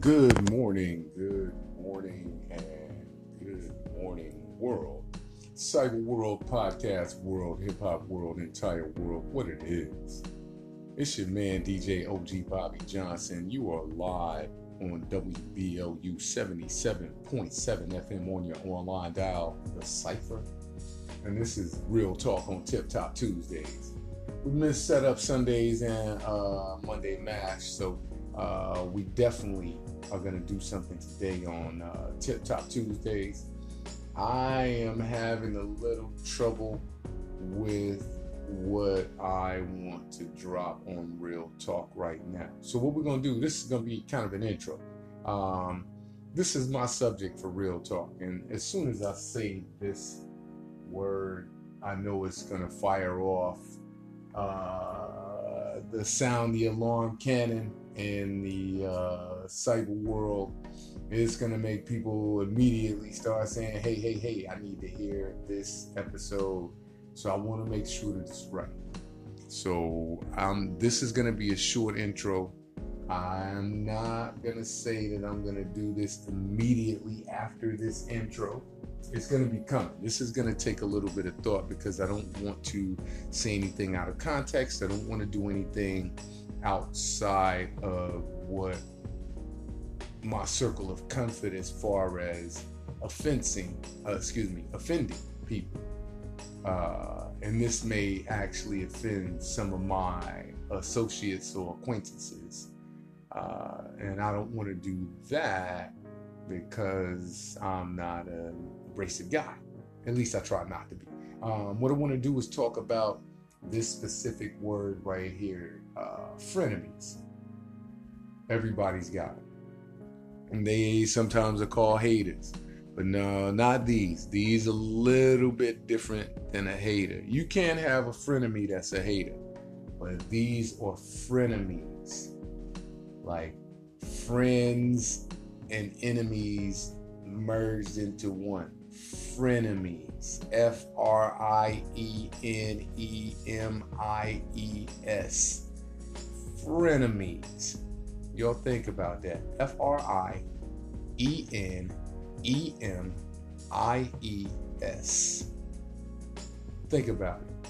Good morning, good morning, and good morning, world. Cyber World Podcast World, Hip Hop World, entire world, what it is. It's your man, DJ OG Bobby Johnson. You are live on WBLU 77.7 FM on your online dial, The Cypher. And this is Real Talk on Tip Top Tuesdays. We missed setup Sundays and uh, Monday Mash, so uh, we definitely are going to do something today on uh, Tip Top Tuesdays. I am having a little trouble with what I want to drop on Real Talk right now. So, what we're going to do, this is going to be kind of an intro. Um, this is my subject for Real Talk. And as soon as I say this word, I know it's going to fire off uh, the sound, the alarm cannon in the uh, cyber world it's going to make people immediately start saying, hey, hey, hey, I need to hear this episode. So I want to make sure that it's right. So um, this is going to be a short intro. I'm not going to say that I'm going to do this immediately after this intro. It's going to be coming. This is going to take a little bit of thought because I don't want to say anything out of context. I don't want to do anything outside of what my circle of comfort as far as offending, uh, excuse me, offending people. Uh, and this may actually offend some of my associates or acquaintances. Uh, and I don't want to do that because I'm not a abrasive guy. At least I try not to be. Um, what I want to do is talk about this specific word right here uh, frenemies. Everybody's got it. And they sometimes are called haters. But no, not these. These a little bit different than a hater. You can't have a frenemy that's a hater. But these are frenemies. Like friends and enemies merged into one. Frenemies. F R I E N E M I E S. Frenemies. Y'all think about that. F R I E N E M I E S. Think about it.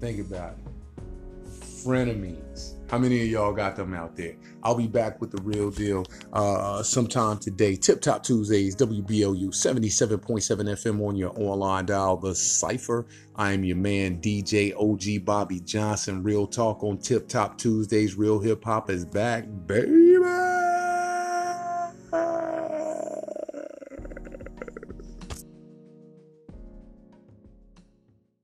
Think about it. Frenemies. How many of y'all got them out there? I'll be back with the real deal uh, sometime today. Tip Top Tuesdays, WBLU 77.7 FM on your online dial, The Cypher. I am your man, DJ OG Bobby Johnson. Real talk on Tip Top Tuesdays. Real hip hop is back, baby.